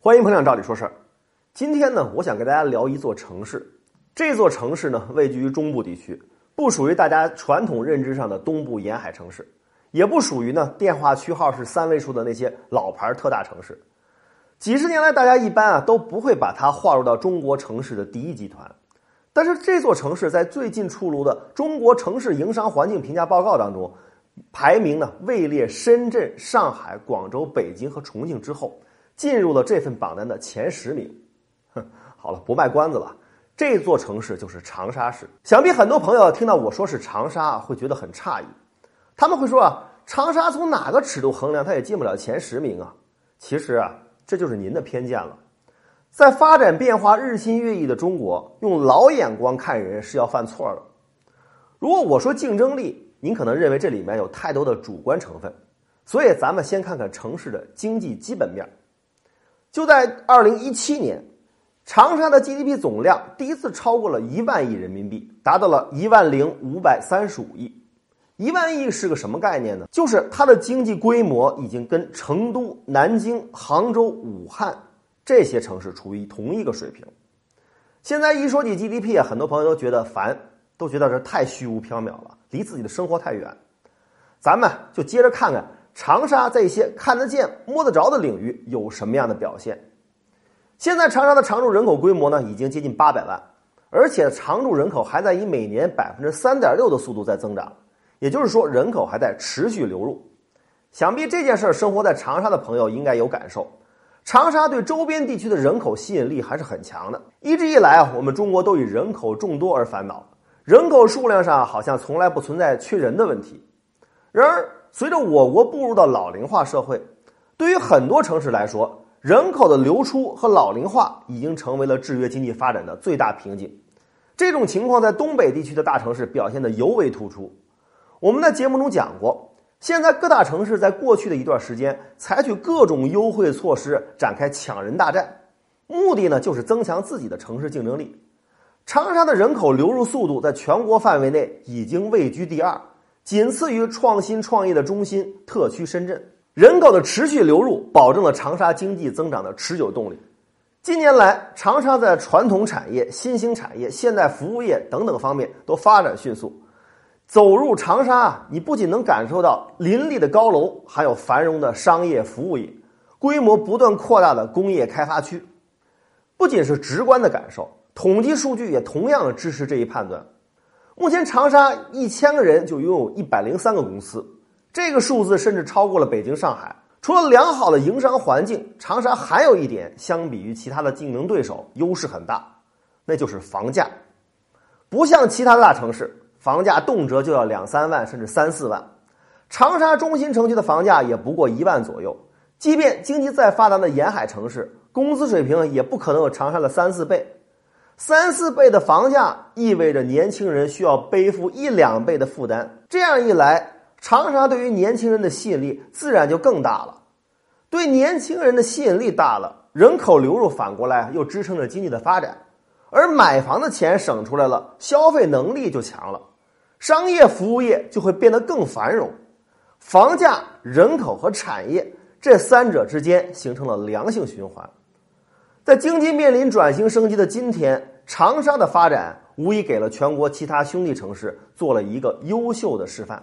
欢迎捧场，照理说事儿。今天呢，我想跟大家聊一座城市。这座城市呢，位居于中部地区，不属于大家传统认知上的东部沿海城市，也不属于呢电话区号是三位数的那些老牌特大城市。几十年来，大家一般啊都不会把它划入到中国城市的第一集团。但是这座城市在最近出炉的《中国城市营商环境评价报告》当中，排名呢位列深圳、上海、广州、北京和重庆之后，进入了这份榜单的前十名。哼，好了，不卖关子了，这座城市就是长沙市。想必很多朋友听到我说是长沙，会觉得很诧异，他们会说啊，长沙从哪个尺度衡量，它也进不了前十名啊？其实啊。这就是您的偏见了，在发展变化日新月异的中国，用老眼光看人是要犯错的。如果我说竞争力，您可能认为这里面有太多的主观成分，所以咱们先看看城市的经济基本面。就在二零一七年，长沙的 GDP 总量第一次超过了一万亿人民币，达到了一万零五百三十五亿。一万亿是个什么概念呢？就是它的经济规模已经跟成都、南京、杭州、武汉这些城市处于同一个水平。现在一说起 GDP 啊，很多朋友都觉得烦，都觉得这太虚无缥缈了，离自己的生活太远。咱们就接着看看长沙在一些看得见、摸得着的领域有什么样的表现。现在长沙的常住人口规模呢，已经接近八百万，而且常住人口还在以每年百分之三点六的速度在增长。也就是说，人口还在持续流入。想必这件事儿，生活在长沙的朋友应该有感受。长沙对周边地区的人口吸引力还是很强的。一直以来啊，我们中国都以人口众多而烦恼，人口数量上好像从来不存在缺人的问题。然而，随着我国步入到老龄化社会，对于很多城市来说，人口的流出和老龄化已经成为了制约经济发展的最大瓶颈。这种情况在东北地区的大城市表现的尤为突出。我们在节目中讲过，现在各大城市在过去的一段时间采取各种优惠措施，展开抢人大战，目的呢就是增强自己的城市竞争力。长沙的人口流入速度在全国范围内已经位居第二，仅次于创新创业的中心特区深圳。人口的持续流入，保证了长沙经济增长的持久动力。近年来，长沙在传统产业、新兴产业、现代服务业等等方面都发展迅速。走入长沙啊，你不仅能感受到林立的高楼，还有繁荣的商业服务业，规模不断扩大的工业开发区。不仅是直观的感受，统计数据也同样支持这一判断。目前，长沙一千个人就拥有一百零三个公司，这个数字甚至超过了北京、上海。除了良好的营商环境，长沙还有一点相比于其他的竞争对手优势很大，那就是房价。不像其他的大城市。房价动辄就要两三万，甚至三四万。长沙中心城区的房价也不过一万左右。即便经济再发达的沿海城市，工资水平也不可能有长沙的三四倍。三四倍的房价意味着年轻人需要背负一两倍的负担。这样一来，长沙对于年轻人的吸引力自然就更大了。对年轻人的吸引力大了，人口流入反过来又支撑着经济的发展。而买房的钱省出来了，消费能力就强了，商业服务业就会变得更繁荣，房价、人口和产业这三者之间形成了良性循环。在经济面临转型升级的今天，长沙的发展无疑给了全国其他兄弟城市做了一个优秀的示范。